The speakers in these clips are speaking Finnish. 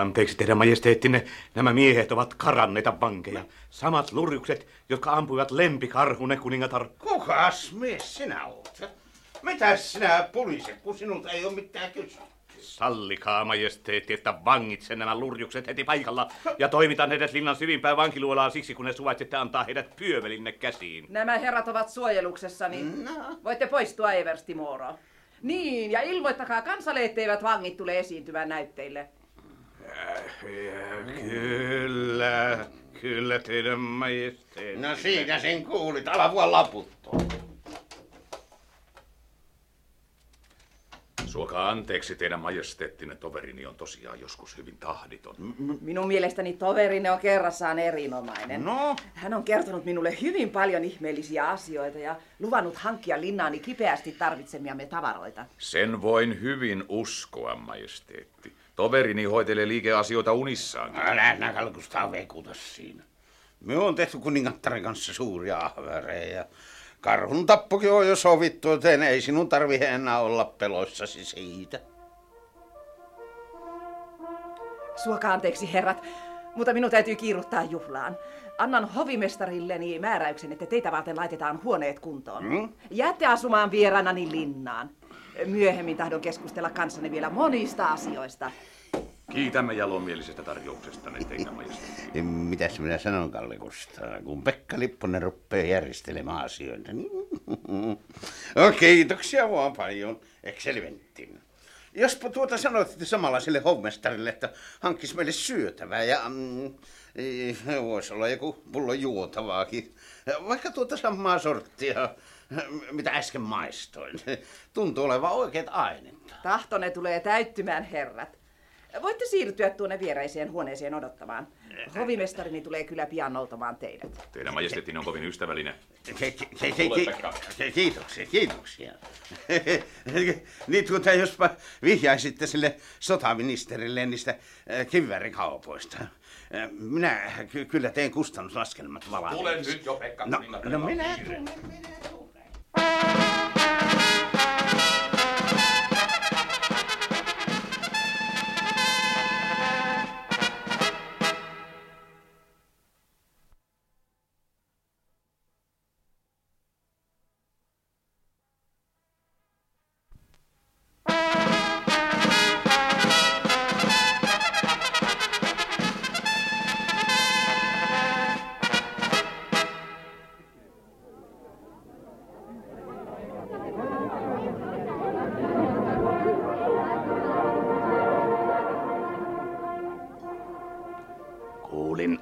Anteeksi teidän majesteettinne, nämä miehet ovat karanneita vankeja. Samat lurjukset, jotka ampuivat lempikarhune kuningatar. Kukas mies sinä olet? Mitäs sinä poliisit, kun sinulta ei ole mitään kysyä? Sallikaa, majesteetti, että vangitsen nämä lurjukset heti paikalla ja toimitan heidät linnan syvimpään vankiluolaan siksi, kun ne suvaitsette antaa heidät pyövelinne käsiin. Nämä herrat ovat suojeluksessa, niin no. voitte poistua Eversti Mooro. Niin, ja ilmoittakaa kansalle, etteivät vangit tule esiintymään näytteille. Kyllä, kyllä teidän majesteetti. No siinä sen kuulit, ala vuon laputtua. Suokaa anteeksi, teidän majesteettinne toverini on tosiaan joskus hyvin tahditon. Minun mielestäni toverini on kerrassaan erinomainen. No? Hän on kertonut minulle hyvin paljon ihmeellisiä asioita ja luvannut hankkia linnaani kipeästi tarvitsemiamme tavaroita. Sen voin hyvin uskoa, majesteetti. Toverini hoitelee liikeasioita unissaan. Älä näkalkusta vekuta siinä. Me on tehty kuningattaren kanssa suuria ahvereja. Karhun tappokin on jo sovittu, joten ei sinun tarvi enää olla peloissasi siitä. Suokaa anteeksi, herrat, mutta minun täytyy kiiruttaa juhlaan. Annan hovimestarilleni määräyksen, että teitä varten laitetaan huoneet kuntoon. Hmm? Jäätte asumaan vieraanani linnaan. Myöhemmin tahdon keskustella kanssanne vielä monista asioista. Kiitämme jalomielisestä tarjouksesta teitä majesteetti. Mitäs minä sanon, Kalle Kustaa, kun Pekka Lipponen rupeaa järjestelemään asioita. Niin... No, kiitoksia vaan paljon, ekselimenttin. Jospa tuota sanoitte sille hovmestarille, että hankkisi meille syötävää ja mm, voisi olla joku pullo juotavaakin. Vaikka tuota samaa sorttia, mitä äsken maistoin. Tuntuu olevan oikeat ainetta. Tahtone tulee täyttymään, herrat. Voitte siirtyä tuonne viereiseen huoneeseen odottamaan. Hovimestarini tulee kyllä pian noutamaan teidät. Teidän majesteettinne on kovin ystävällinen. Kiitoksia, kiitoksia. niin tuota, jospa vihjaisitte sille sotaministerille niistä kivärikaupoista. Minä kyllä teen kustannuslaskelmat valmiiksi. Tulen nyt jo, Pekka. No, no minä tulen, minä tulen. Thank you.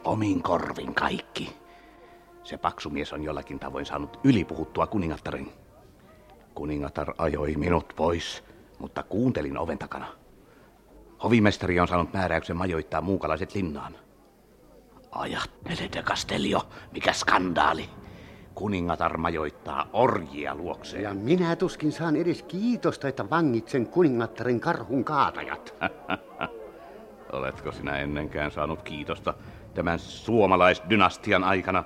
Omin korvin kaikki. Se paksu mies on jollakin tavoin saanut ylipuhuttua kuningattarin. Kuningatar ajoi minut pois, mutta kuuntelin oven takana. Hovimestari on saanut määräyksen majoittaa muukalaiset linnaan. Ajattele de Castello, mikä skandaali. Kuningatar majoittaa orjia luokseen. Ja minä tuskin saan edes kiitosta, että vangitsen kuningattarin karhun kaatajat. Oletko sinä ennenkään saanut kiitosta tämän suomalaisdynastian aikana.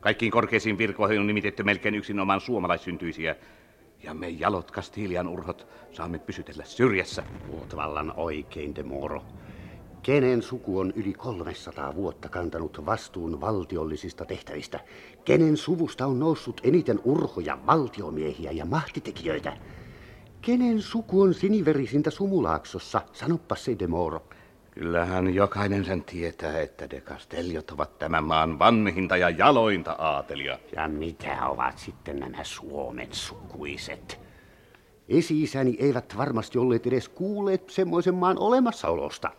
Kaikkiin korkeisiin virkoihin on nimitetty melkein yksinomaan suomalaissyntyisiä. Ja me jalot Kastilian urhot saamme pysytellä syrjässä. Oot vallan oikein, de Moro. Kenen suku on yli 300 vuotta kantanut vastuun valtiollisista tehtävistä? Kenen suvusta on noussut eniten urhoja, valtiomiehiä ja mahtitekijöitä? Kenen suku on siniverisintä sumulaaksossa? Sanoppa se, de Moro. Kyllähän jokainen sen tietää, että de Castelliot ovat tämän maan vanhinta ja jalointa aatelia. Ja mitä ovat sitten nämä Suomen sukuiset? Esi-isäni eivät varmasti olleet edes kuulleet semmoisen maan olemassaolosta.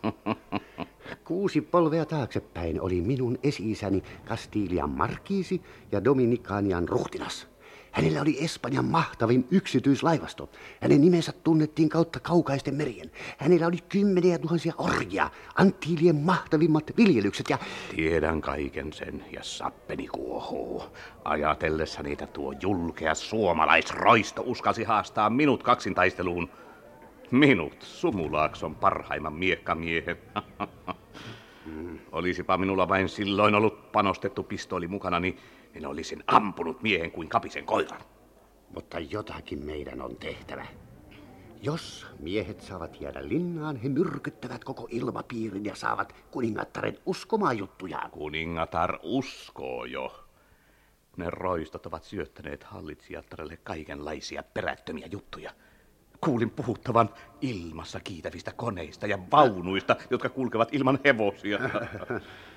Kuusi polvea taaksepäin oli minun esi-isäni Kastilian markiisi ja Dominikaanian ruhtinas. Hänellä oli Espanjan mahtavin yksityislaivasto. Hänen nimensä tunnettiin kautta kaukaisten merien. Hänellä oli kymmeniä tuhansia orjia, Antiilien mahtavimmat viljelykset ja... Tiedän kaiken sen ja sappeni kuohuu. Ajatellessa niitä tuo julkea suomalaisroisto uskalsi haastaa minut kaksintaisteluun. Minut, Sumulaakson parhaimman miekkamiehen. Olisipa minulla vain silloin ollut panostettu pistooli mukana, niin minä olisin ampunut miehen kuin kapisen koiran. Mutta jotakin meidän on tehtävä. Jos miehet saavat jäädä linnaan, he myrkyttävät koko ilmapiirin ja saavat kuningattaren uskomaan juttujaan. Kuningatar uskoo jo. Ne roistot ovat syöttäneet hallitsijattarelle kaikenlaisia perättömiä juttuja. Kuulin puhuttavan ilmassa kiitävistä koneista ja vaunuista, jotka kulkevat ilman hevosia.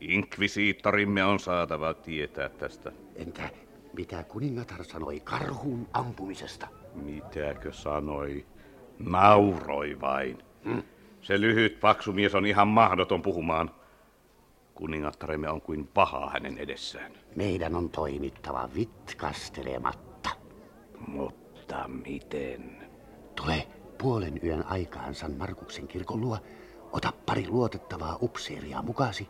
Inkvisiittorimme on saatava tietää tästä. Entä mitä kuningatar sanoi karhun ampumisesta? Mitäkö sanoi? Nauroi vain. Hmm. Se lyhyt paksu mies on ihan mahdoton puhumaan. Kuningattaremme on kuin paha hänen edessään. Meidän on toimittava vitkastelematta. Mutta miten? Tule puolen yön aikaan San Markuksen kirkon luo. Ota pari luotettavaa upseeria mukasi.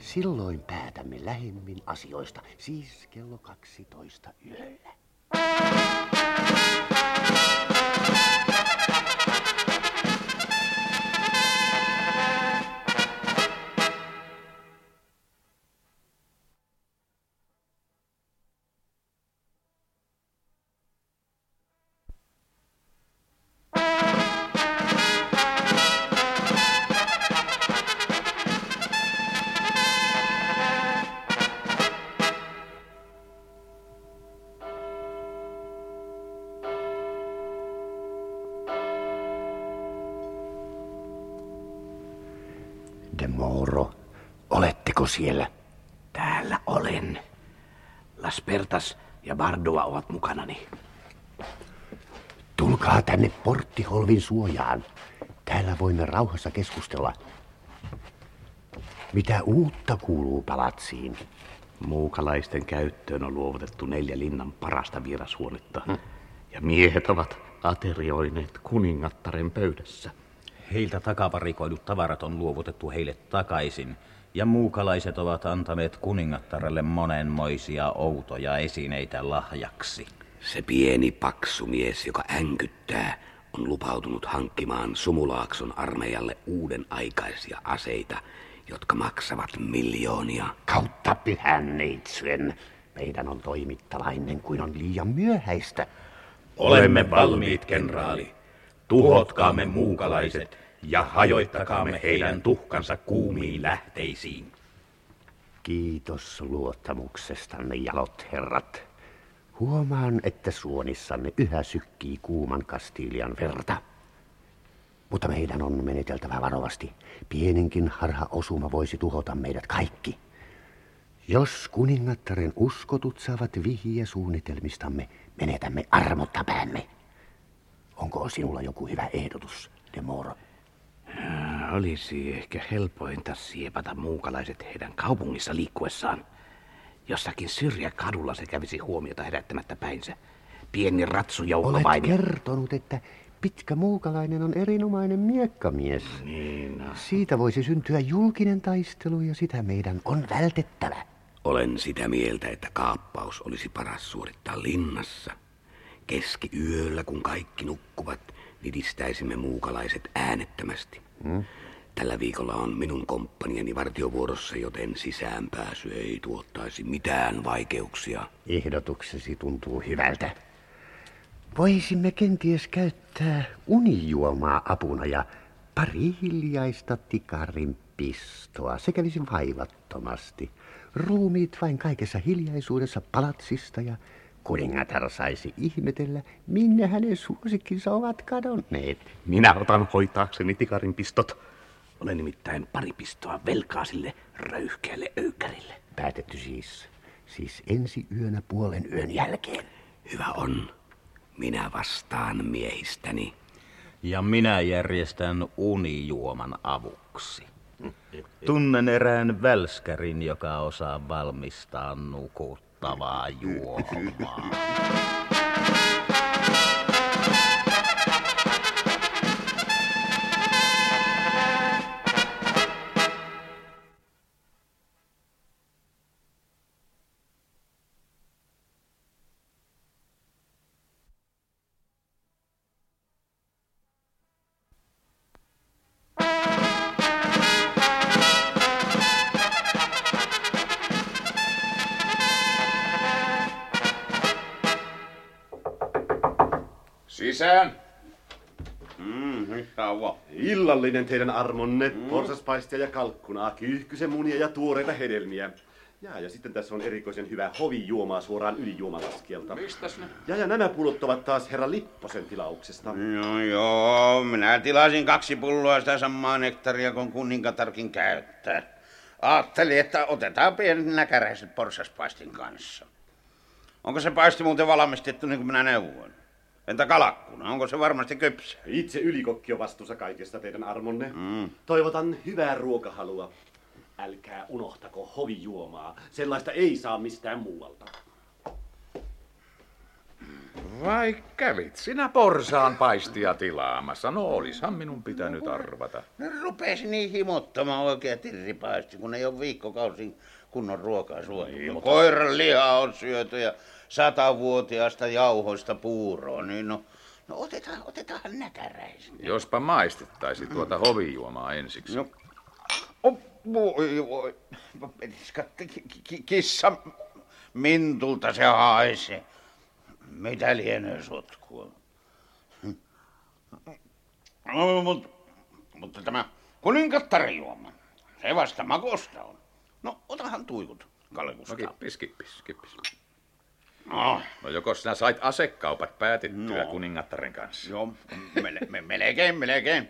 Silloin päätämme lähemmin asioista, siis kello 12 yöllä. Oletteko siellä? Täällä olen. Las Pertas ja Bardua ovat mukanani. Tulkaa tänne porttiholvin suojaan. Täällä voimme rauhassa keskustella. Mitä uutta kuuluu palatsiin? Muukalaisten käyttöön on luovutettu neljä linnan parasta vierashuonetta. Hmm. Ja miehet ovat aterioineet kuningattaren pöydässä. Heiltä takavarikoidut tavarat on luovutettu heille takaisin, ja muukalaiset ovat antaneet kuningattarelle monenmoisia outoja esineitä lahjaksi. Se pieni paksu mies, joka änkyttää, on lupautunut hankkimaan Sumulaakson armeijalle uuden aikaisia aseita, jotka maksavat miljoonia. Kautta pyhän neitsyen. Meidän on toimittava ennen kuin on liian myöhäistä. Olemme valmiit, kenraali. Tuhotkaamme muukalaiset ja hajoittakaamme heidän tuhkansa kuumiin lähteisiin. Kiitos luottamuksestanne, jalot herrat. Huomaan, että suonissanne yhä sykkii kuuman Kastiilian verta. Mutta meidän on meneteltävä varovasti. Pienenkin harha osuma voisi tuhota meidät kaikki. Jos kuningattaren uskotut saavat vihiä suunnitelmistamme, menetämme armotta päämme. Onko sinulla joku hyvä ehdotus, De Moro? Olisi ehkä helpointa siepata muukalaiset heidän kaupungissa liikkuessaan. Jossakin syrjäkadulla se kävisi huomiota herättämättä päinsä. Pieni ratsujoukko Olet vain. kertonut, että pitkä muukalainen on erinomainen miekkamies. Niin, no. Siitä voisi syntyä julkinen taistelu ja sitä meidän on vältettävä. Olen sitä mieltä, että kaappaus olisi paras suorittaa linnassa. Keskiyöllä, kun kaikki nukkuvat, nidistäisimme muukalaiset äänettömästi. Hmm? Tällä viikolla on minun komppaniani vartiovuorossa, joten sisäänpääsy ei tuottaisi mitään vaikeuksia. Ehdotuksesi tuntuu hyvältä. Voisimme kenties käyttää unijuomaa apuna ja pari hiljaista tikarin pistoa. Se kävisi vaivattomasti. Ruumiit vain kaikessa hiljaisuudessa palatsista ja kuningatar saisi ihmetellä, minne hänen suosikkinsa ovat kadonneet. Minä otan hoitaakseni tikarin pistot. Olen nimittäin pari pistoa velkaa sille röyhkeälle öykärille. Päätetty siis. Siis ensi yönä puolen yön jälkeen. Hyvä on. Minä vastaan miehistäni. Ja minä järjestän unijuoman avuksi. Tunnen erään välskärin, joka osaa valmistaa 爸爸，有我吗？Sisään. Sauva. Illallinen teidän armonne, mm. porsaspaistia ja kalkkunaa, kyyhkysen munia ja tuoreita hedelmiä. Ja, ja sitten tässä on erikoisen hyvä hovijuomaa suoraan ylijuomalaskelta. Mistäs ne? Ja, ja nämä pullot ovat taas herra Lipposen tilauksesta. No joo, minä tilasin kaksi pulloa sitä samaa nektaria kuin kuningatarkin käyttää. Ajattelin, että otetaan pienet näkäräiset porsaspaistin kanssa. Onko se paisti muuten valmistettu niin kuin minä neuvoin? Entä kalakkuna, onko se varmasti kypsä? Itse ylikokki on vastuussa kaikesta teidän armonne. Mm. Toivotan hyvää ruokahalua. Älkää unohtako hovijuomaa. Sellaista ei saa mistään muualta. Vai kävit sinä porsaan paistia tilaamassa? No olishan minun pitänyt arvata. No rupesi niin himottamaan oikea tirripaisti, kun ei ole viikkokausin kunnon ruokaa suojaa. Koiran liha on syöty ja satavuotiaasta jauhoista puuroa, niin no, no otetaan, otetaan näkäräisin. Jospa maistettaisi tuota hovijuomaa ensiksi. No, oh, voi voi, kissa mintulta se haisee. Mitä lienee sotkua? No, mutta, mutta tämä kuningattarjuoma, se vasta makosta on. No, otahan tuikut, Kalle No kippis, kippis, kippis. No, No joko sinä sait asekaupat päätettyä No. kuningattaren kanssa? joo, mele, me, melkein, melkein.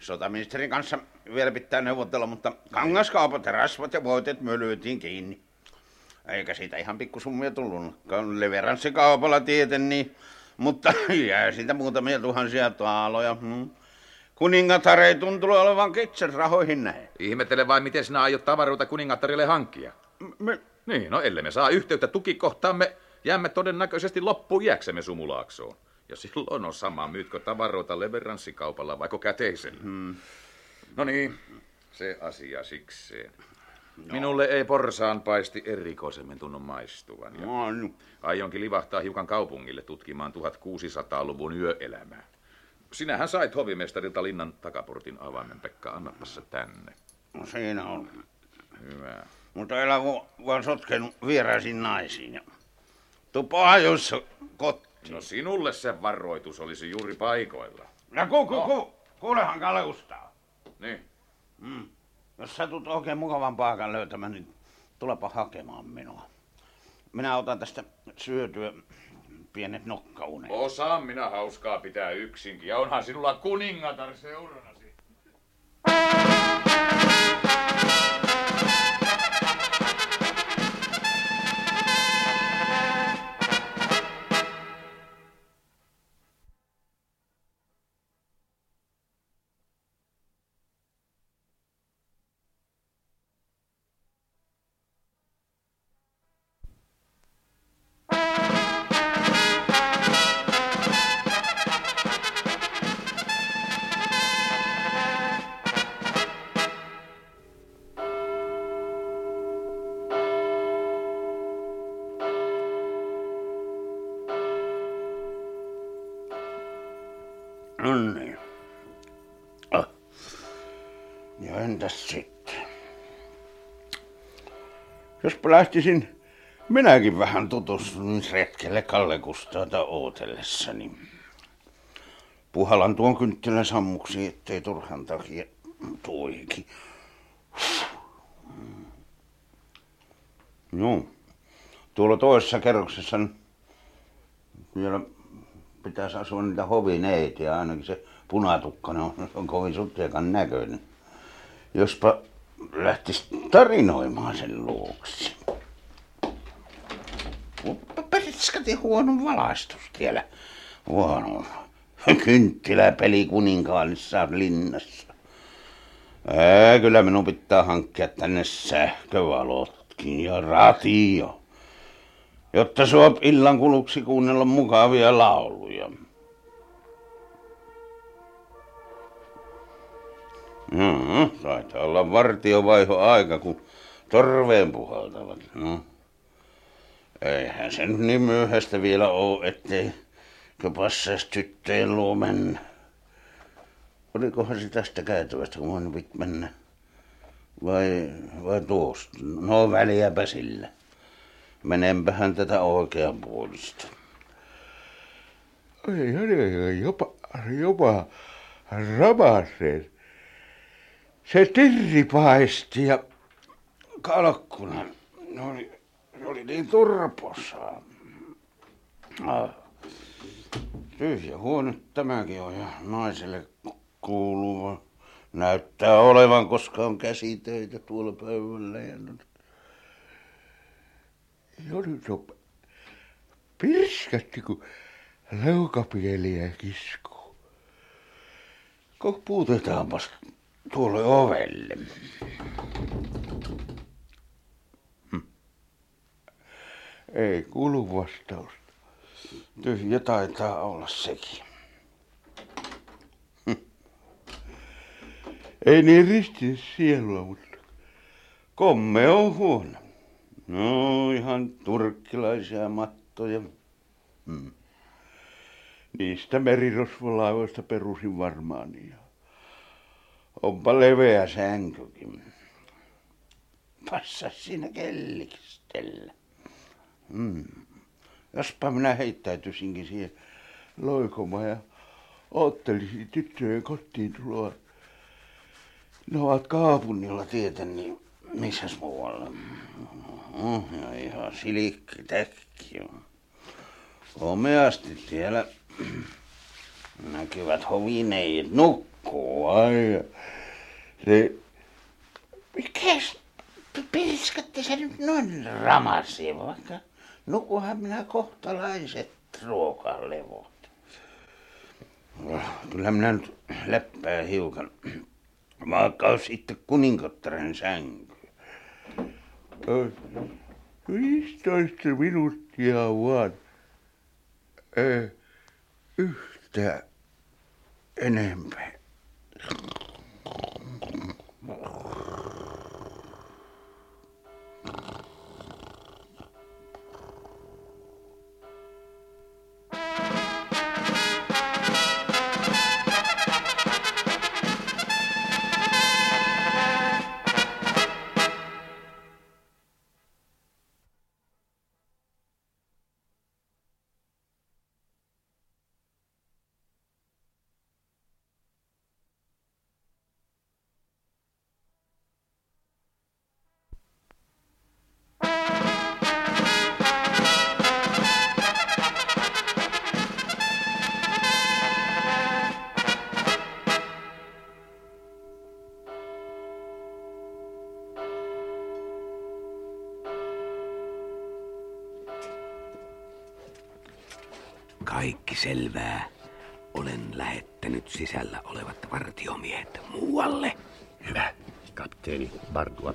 Sotaministerin kanssa vielä pitää neuvotella, mutta kangaskaupat, rasvat ja voitet me lyötiin kiinni. Eikä siitä ihan pikkusummia tullut. Leveranssikaupalla tieten, niin, mutta jää siitä muutamia tuhansia taaloja. Hmm. Kuningatar ei tuntunut olevan kitsen rahoihin näin. Ihmettele vain, miten sinä aiot tavaroita kuningattarille hankkia. Me, Niin, no ellei me saa yhteyttä tukikohtaamme, jäämme todennäköisesti loppuun jääksemme sumulaaksoon. Ja silloin on sama, myytkö tavaroita leveranssikaupalla vaiko käteisellä. Hmm. No niin, se asia sikseen. No. Minulle ei porsaan paisti erikoisemmin tunnu maistuvan. Ja no, no. aionkin livahtaa hiukan kaupungille tutkimaan 1600-luvun yöelämää. Sinähän sait hovimestarilta linnan takaportin avaimen, Pekka, annappa se tänne. no siinä on. Hyvä. Mutta älä vaan, sotkenut vieraisiin naisiin. Ja... Tupa ajoissa kotiin. No sinulle se varoitus olisi juuri paikoilla. Ja ku, ku, ku, kuulehan Kalle Kustaa. Niin. Mm. Jos satut oikein mukavan paikan löytämään, niin tulepa hakemaan minua. Minä otan tästä syötyä pienet nokkaunet. Osaan minä hauskaa pitää yksinkin, ja onhan sinulla kuningatar seuranasi. No niin. Ah. Ja entäs sitten? Jospa lähtisin minäkin vähän tutustumisretkelle Kalle Kustaata ootellessani. Puhalan tuon kynttilän sammuksi, ettei turhan takia tuikin. Joo. Tuolla toisessa kerroksessa niin vielä pitäisi asua niitä hovineitiä, ainakin se punatukkainen on, se on kovin sutjakan näköinen. Jospa lähtisi tarinoimaan sen luoksi. Periskati huono valaistus siellä. Huono. Kynttiläpeli kuninkaallisessa linnassa. Ää, kyllä minun pitää hankkia tänne sähkövalotkin ja ratio jotta suop illan kuluksi kuunnella mukavia lauluja. No, taitaa olla vartiovaiho aika, kun torveen puhaltavat. No. Eihän se nyt niin myöhäistä vielä ole, ettei passaisi tyttöjen luo mennä. Olikohan se tästä käytävästä, kun mun piti mennä? Vai, vai tuosta? No väliäpä sillä. Menenpähän tätä oikean puolista. Ei, ei, ei, jopa, jopa Rabasen. Se tirripaisti ja kalkkuna. Ne oli, ne oli niin turpossa. Ah. Tyhjä huone tämäkin on ja naiselle kuuluva. Näyttää olevan, koska on käsitöitä tuolla pöydällä. Ja nyt... Ja nyt on pirskatti, kun leukapieliä kiskuu. Ko puutetaanpas tuolle ovelle. Hm. Ei kuulu vastausta. Tyhjä taitaa olla sekin. Hm. Ei niin risti sielua, mutta komme on huono. No ihan turkkilaisia mattoja. Hmm. Niistä merirosvolaivoista perusin varmaan. Ja onpa leveä sänkykin. Passa siinä kellikstellä. Hmm. Jospa minä heittäytyisinkin siihen loikomaan ja oottelisin tyttöjen kotiin tuloa. Ne ovat kaupungilla tietän, niin missäs muualla? Oh, ja ihan silikki täkki on. Komeasti siellä näkyvät hovineet nukkuu. Ai, se... Mikäs pirskatti se nyt noin ramasi, vaikka nukuhan minä kohtalaiset ruokalevot. Kyllä minä nyt leppää hiukan. Vaikka sitten kuninkottaren sänky. 15 minuuttia vaan. Ei, enempää. Selvää. Olen lähettänyt sisällä olevat vartiomiehet muualle. Hyvä, kapteeni Bardua.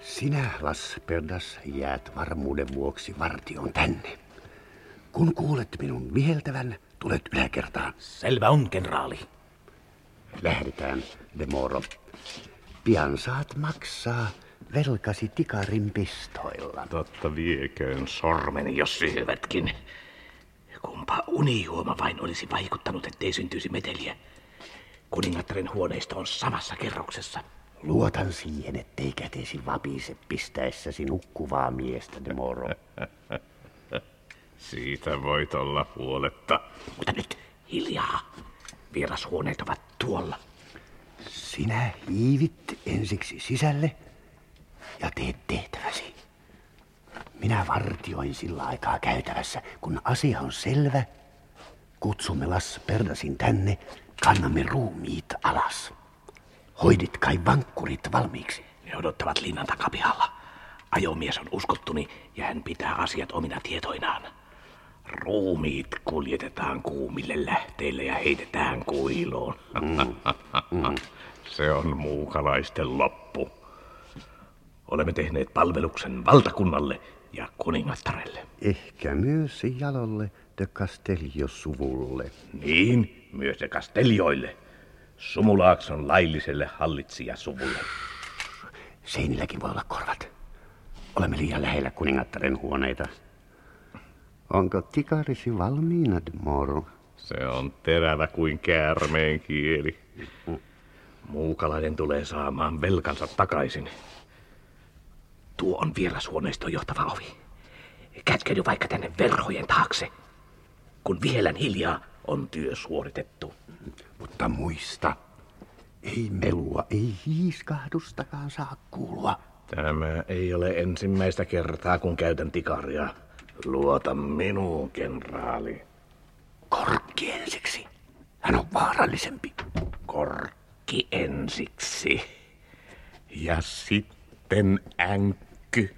Sinä, Las Perdas, jäät varmuuden vuoksi vartion tänne. Kun kuulet minun viheltävän, tulet yläkertaan. Selvä on, kenraali. Lähdetään, Demoro. Pian saat maksaa velkasi tikarin pistoilla. Totta vieköön sormeni, jos syövätkin. Kumpa unijuoma vain olisi vaikuttanut, ettei syntyisi meteliä. Kuningattaren huoneisto on samassa kerroksessa. Luotan siihen, ettei kätesi vapise pistäessäsi nukkuvaa miestä, de Moro. Siitä voit olla huoletta. Mutta nyt hiljaa. Vierashuoneet ovat tuolla. Sinä hiivit ensiksi sisälle ja teet tehtäväsi. Minä vartioin sillä aikaa käytävässä, kun asia on selvä. Kutsumme Las Perdasin tänne, kannamme ruumiit alas. Hoidit kai vankkurit valmiiksi? Ne odottavat linnan takapihalla. Ajomies on uskottuni ja hän pitää asiat omina tietoinaan. Ruumiit kuljetetaan kuumille lähteille ja heitetään kuiloon. Mm. Mm. Se on muukalaisten loppu. Olemme tehneet palveluksen valtakunnalle ja kuningattarelle. Ehkä myös jalolle de Castello-suvulle. Niin, myös de Castelloille. Sumulaakson lailliselle hallitsijasuvulle. Seinilläkin voi olla korvat. Olemme liian lähellä kuningattaren huoneita. Onko tikarisi valmiina, Moro? Se on terävä kuin käärmeen kieli. Muukalainen tulee saamaan velkansa takaisin. Tuo on vierashuoneistoon johtava ovi. Kätkeydy vaikka tänne verhojen taakse. Kun vielän hiljaa, on työ suoritettu. Mutta muista, ei melua, ei hiiskahdustakaan saa kuulua. Tämä ei ole ensimmäistä kertaa, kun käytän tikaria. Luota minuun, kenraali. Korkki ensiksi. Hän on vaarallisempi. Korkki ensiksi. Ja den anke.